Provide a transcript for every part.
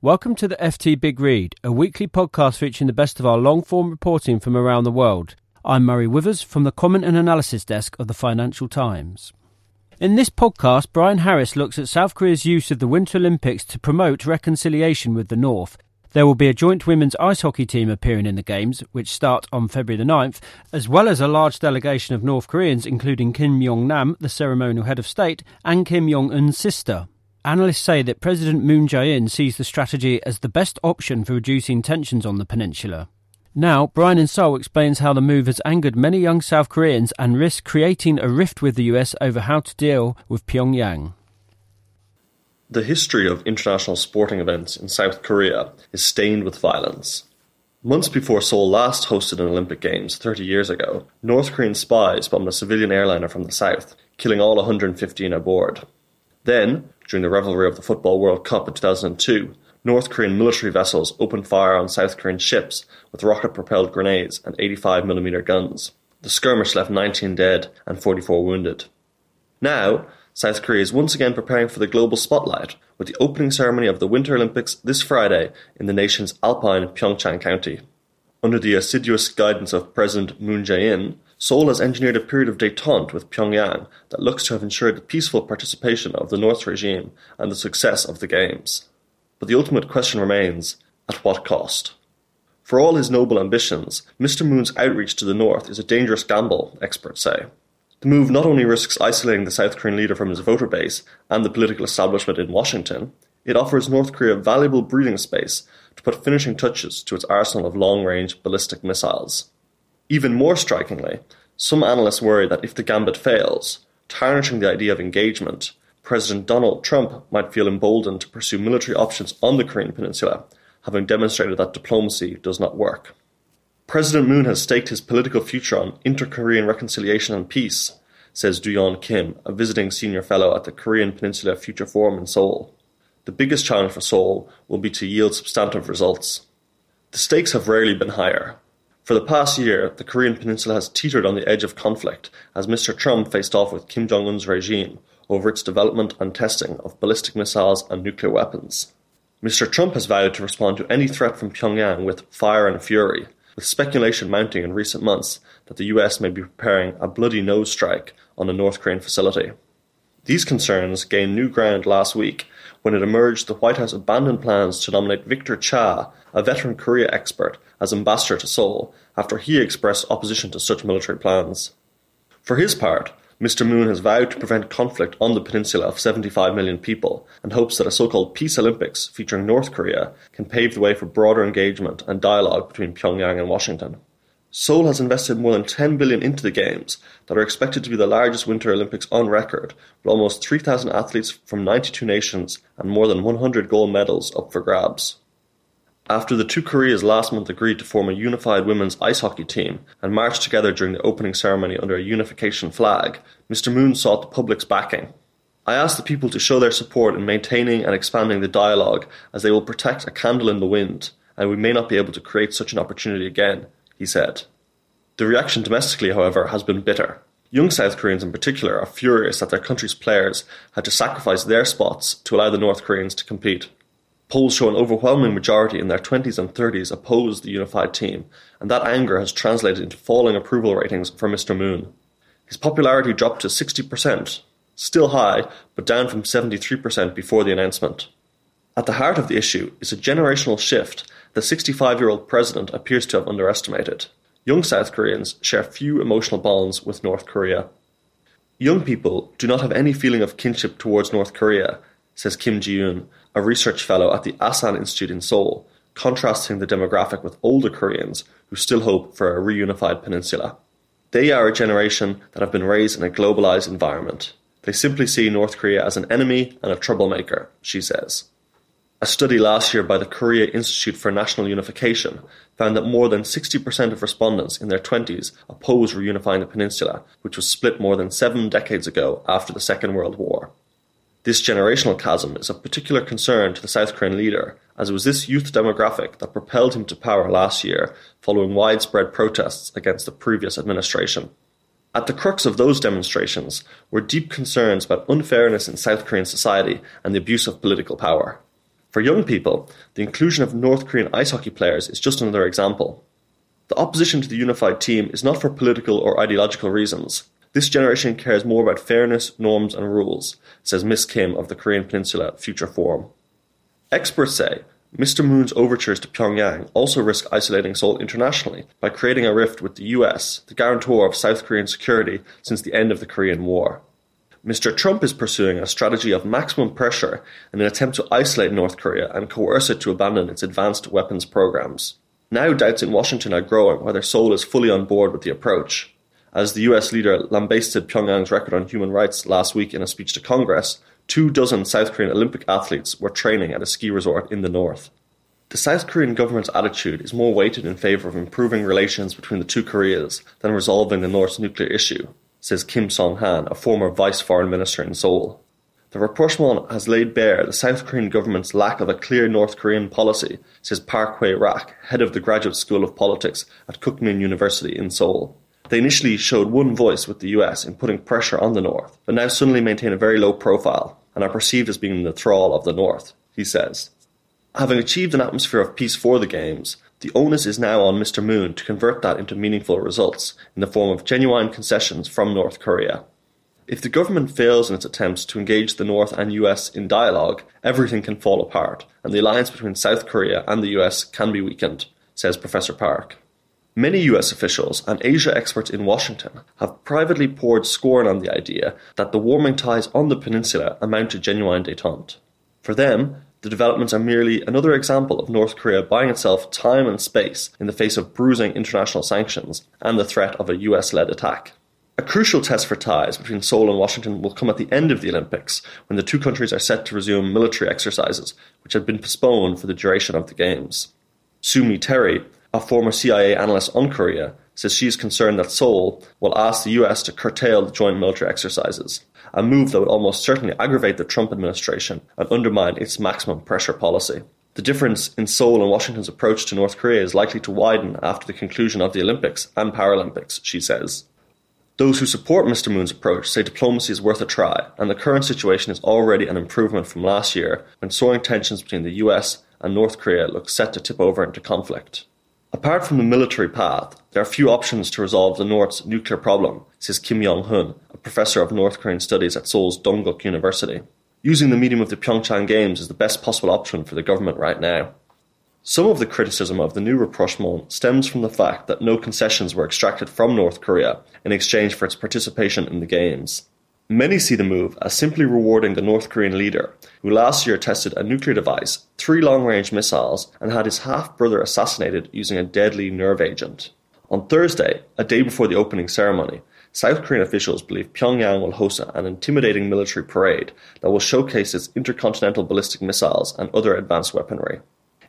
Welcome to the FT Big Read, a weekly podcast featuring the best of our long form reporting from around the world. I'm Murray Withers from the Comment and Analysis Desk of the Financial Times. In this podcast, Bryan Harris looks at South Korea's use of the Winter Olympics to promote reconciliation with the North. There will be a joint women's ice hockey team appearing in the Games, which start on February the 9th, as well as a large delegation of North Koreans, including Kim Yong Nam, the ceremonial head of state, and Kim Jong un's sister. Analysts say that President Moon Jae-in sees the strategy as the best option for reducing tensions on the peninsula. Now, Bryan and Seoul explains how the move has angered many young South Koreans and risks creating a rift with the US over how to deal with Pyongyang. The history of international sporting events in South Korea is stained with violence. Months before Seoul last hosted an Olympic Games 30 years ago, North Korean spies bombed a civilian airliner from the south, killing all 115 aboard. Then, during the revelry of the Football World Cup in 2002, North Korean military vessels opened fire on South Korean ships with rocket propelled grenades and 85mm guns. The skirmish left 19 dead and 44 wounded. Now, South Korea is once again preparing for the global spotlight with the opening ceremony of the Winter Olympics this Friday in the nation's alpine Pyeongchang County. Under the assiduous guidance of President Moon Jae-in, Seoul has engineered a period of détente with Pyongyang that looks to have ensured the peaceful participation of the North regime and the success of the Games. But the ultimate question remains at what cost? For all his noble ambitions, Mr. Moon's outreach to the North is a dangerous gamble, experts say. The move not only risks isolating the South Korean leader from his voter base and the political establishment in Washington, it offers North Korea valuable breathing space to put finishing touches to its arsenal of long range ballistic missiles. Even more strikingly, some analysts worry that if the gambit fails, tarnishing the idea of engagement, President Donald Trump might feel emboldened to pursue military options on the Korean Peninsula, having demonstrated that diplomacy does not work. President Moon has staked his political future on inter Korean reconciliation and peace, says Duyeon Kim, a visiting senior fellow at the Korean Peninsula Future Forum in Seoul. The biggest challenge for Seoul will be to yield substantive results. The stakes have rarely been higher, for the past year, the Korean peninsula has teetered on the edge of conflict as Mr. Trump faced off with Kim Jong un's regime over its development and testing of ballistic missiles and nuclear weapons. Mr. Trump has vowed to respond to any threat from Pyongyang with fire and fury, with speculation mounting in recent months that the US may be preparing a bloody nose strike on a North Korean facility. These concerns gained new ground last week when it emerged the White House abandoned plans to nominate Victor Cha, a veteran Korea expert, as ambassador to Seoul after he expressed opposition to such military plans. For his part, Mr. Moon has vowed to prevent conflict on the peninsula of 75 million people and hopes that a so called Peace Olympics featuring North Korea can pave the way for broader engagement and dialogue between Pyongyang and Washington. Seoul has invested more than 10 billion into the games that are expected to be the largest winter olympics on record with almost 3000 athletes from 92 nations and more than 100 gold medals up for grabs after the two Koreas last month agreed to form a unified women's ice hockey team and marched together during the opening ceremony under a unification flag, Mr. Moon sought the public's backing. I asked the people to show their support in maintaining and expanding the dialogue as they will protect a candle in the wind, and we may not be able to create such an opportunity again, he said. The reaction domestically, however, has been bitter. Young South Koreans in particular are furious that their country's players had to sacrifice their spots to allow the North Koreans to compete. Polls show an overwhelming majority in their 20s and 30s oppose the unified team, and that anger has translated into falling approval ratings for Mr. Moon. His popularity dropped to 60%, still high, but down from 73% before the announcement. At the heart of the issue is a generational shift the 65 year old president appears to have underestimated. Young South Koreans share few emotional bonds with North Korea. Young people do not have any feeling of kinship towards North Korea, says Kim Ji-yoon, a research fellow at the Asan Institute in Seoul, contrasting the demographic with older Koreans who still hope for a reunified peninsula. They are a generation that have been raised in a globalized environment. They simply see North Korea as an enemy and a troublemaker, she says. A study last year by the Korea Institute for National Unification found that more than 60% of respondents in their 20s oppose reunifying the peninsula, which was split more than seven decades ago after the Second World War. This generational chasm is of particular concern to the South Korean leader, as it was this youth demographic that propelled him to power last year following widespread protests against the previous administration. At the crux of those demonstrations were deep concerns about unfairness in South Korean society and the abuse of political power. For young people, the inclusion of North Korean ice hockey players is just another example. The opposition to the unified team is not for political or ideological reasons. This generation cares more about fairness, norms, and rules, says Miss Kim of the Korean Peninsula Future Forum. Experts say Mr. Moon's overtures to Pyongyang also risk isolating Seoul internationally by creating a rift with the US, the guarantor of South Korean security since the end of the Korean War. Mr. Trump is pursuing a strategy of maximum pressure in an attempt to isolate North Korea and coerce it to abandon its advanced weapons programs. Now doubts in Washington are growing whether Seoul is fully on board with the approach. As the US leader lambasted Pyongyang's record on human rights last week in a speech to Congress, two dozen South Korean Olympic athletes were training at a ski resort in the north. The South Korean government's attitude is more weighted in favour of improving relations between the two Koreas than resolving the North's nuclear issue, says Kim Song Han, a former vice foreign minister in Seoul. The rapprochement has laid bare the South Korean government's lack of a clear North Korean policy, says Park Hwee-rhak, head of the Graduate School of Politics at Kookmin University in Seoul. They initially showed one voice with the US in putting pressure on the North, but now suddenly maintain a very low profile and are perceived as being in the thrall of the North, he says. Having achieved an atmosphere of peace for the Games, the onus is now on Mr. Moon to convert that into meaningful results in the form of genuine concessions from North Korea. If the government fails in its attempts to engage the North and US in dialogue, everything can fall apart, and the alliance between South Korea and the US can be weakened, says Professor Park. Many US officials and Asia experts in Washington have privately poured scorn on the idea that the warming ties on the peninsula amount to genuine detente. For them, the developments are merely another example of North Korea buying itself time and space in the face of bruising international sanctions and the threat of a US led attack. A crucial test for ties between Seoul and Washington will come at the end of the Olympics, when the two countries are set to resume military exercises, which had been postponed for the duration of the Games. Sue Mi Terry, a former CIA analyst on Korea, says she is concerned that Seoul will ask the US to curtail the joint military exercises, a move that would almost certainly aggravate the Trump administration and undermine its maximum pressure policy. The difference in Seoul and Washington's approach to North Korea is likely to widen after the conclusion of the Olympics and Paralympics, she says. Those who support Mr. Moon's approach say diplomacy is worth a try, and the current situation is already an improvement from last year when soaring tensions between the US and North Korea look set to tip over into conflict. Apart from the military path, there are few options to resolve the North's nuclear problem, says Kim Yong-hyun, a professor of North Korean studies at Seoul's Dongguk University. Using the medium of the Pyeongchang Games is the best possible option for the government right now. Some of the criticism of the new rapprochement stems from the fact that no concessions were extracted from North Korea in exchange for its participation in the Games. Many see the move as simply rewarding the North Korean leader, who last year tested a nuclear device, three long range missiles, and had his half brother assassinated using a deadly nerve agent. On Thursday, a day before the opening ceremony, South Korean officials believe Pyongyang will host an intimidating military parade that will showcase its intercontinental ballistic missiles and other advanced weaponry.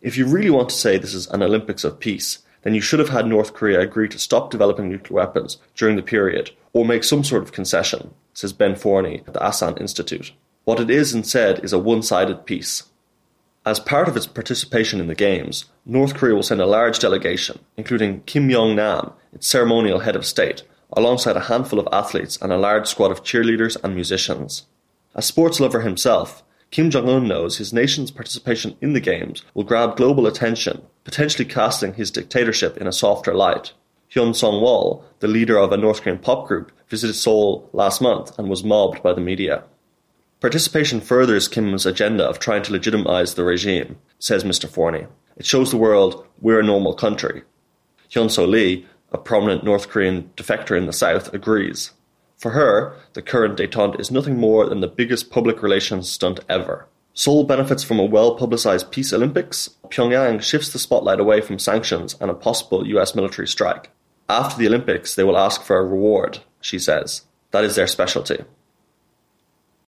If you really want to say this is an Olympics of peace, then you should have had North Korea agree to stop developing nuclear weapons during the period, or make some sort of concession, says Ben Forney at the Asan Institute. What it is instead is a one sided peace. As part of its participation in the Games, North Korea will send a large delegation, including Kim Yong Nam, its ceremonial head of state, alongside a handful of athletes and a large squad of cheerleaders and musicians. A sports lover himself, Kim Jong un knows his nation's participation in the Games will grab global attention, potentially casting his dictatorship in a softer light. Hyun Song Wol, the leader of a North Korean pop group, visited Seoul last month and was mobbed by the media. Participation furthers Kim's agenda of trying to legitimize the regime, says Mr. Forney. It shows the world we're a normal country. Hyeonseo Lee, a prominent North Korean defector in the South, agrees. For her, the current detente is nothing more than the biggest public relations stunt ever. Seoul benefits from a well publicized Peace Olympics. Pyongyang shifts the spotlight away from sanctions and a possible US military strike. After the Olympics, they will ask for a reward, she says. That is their specialty.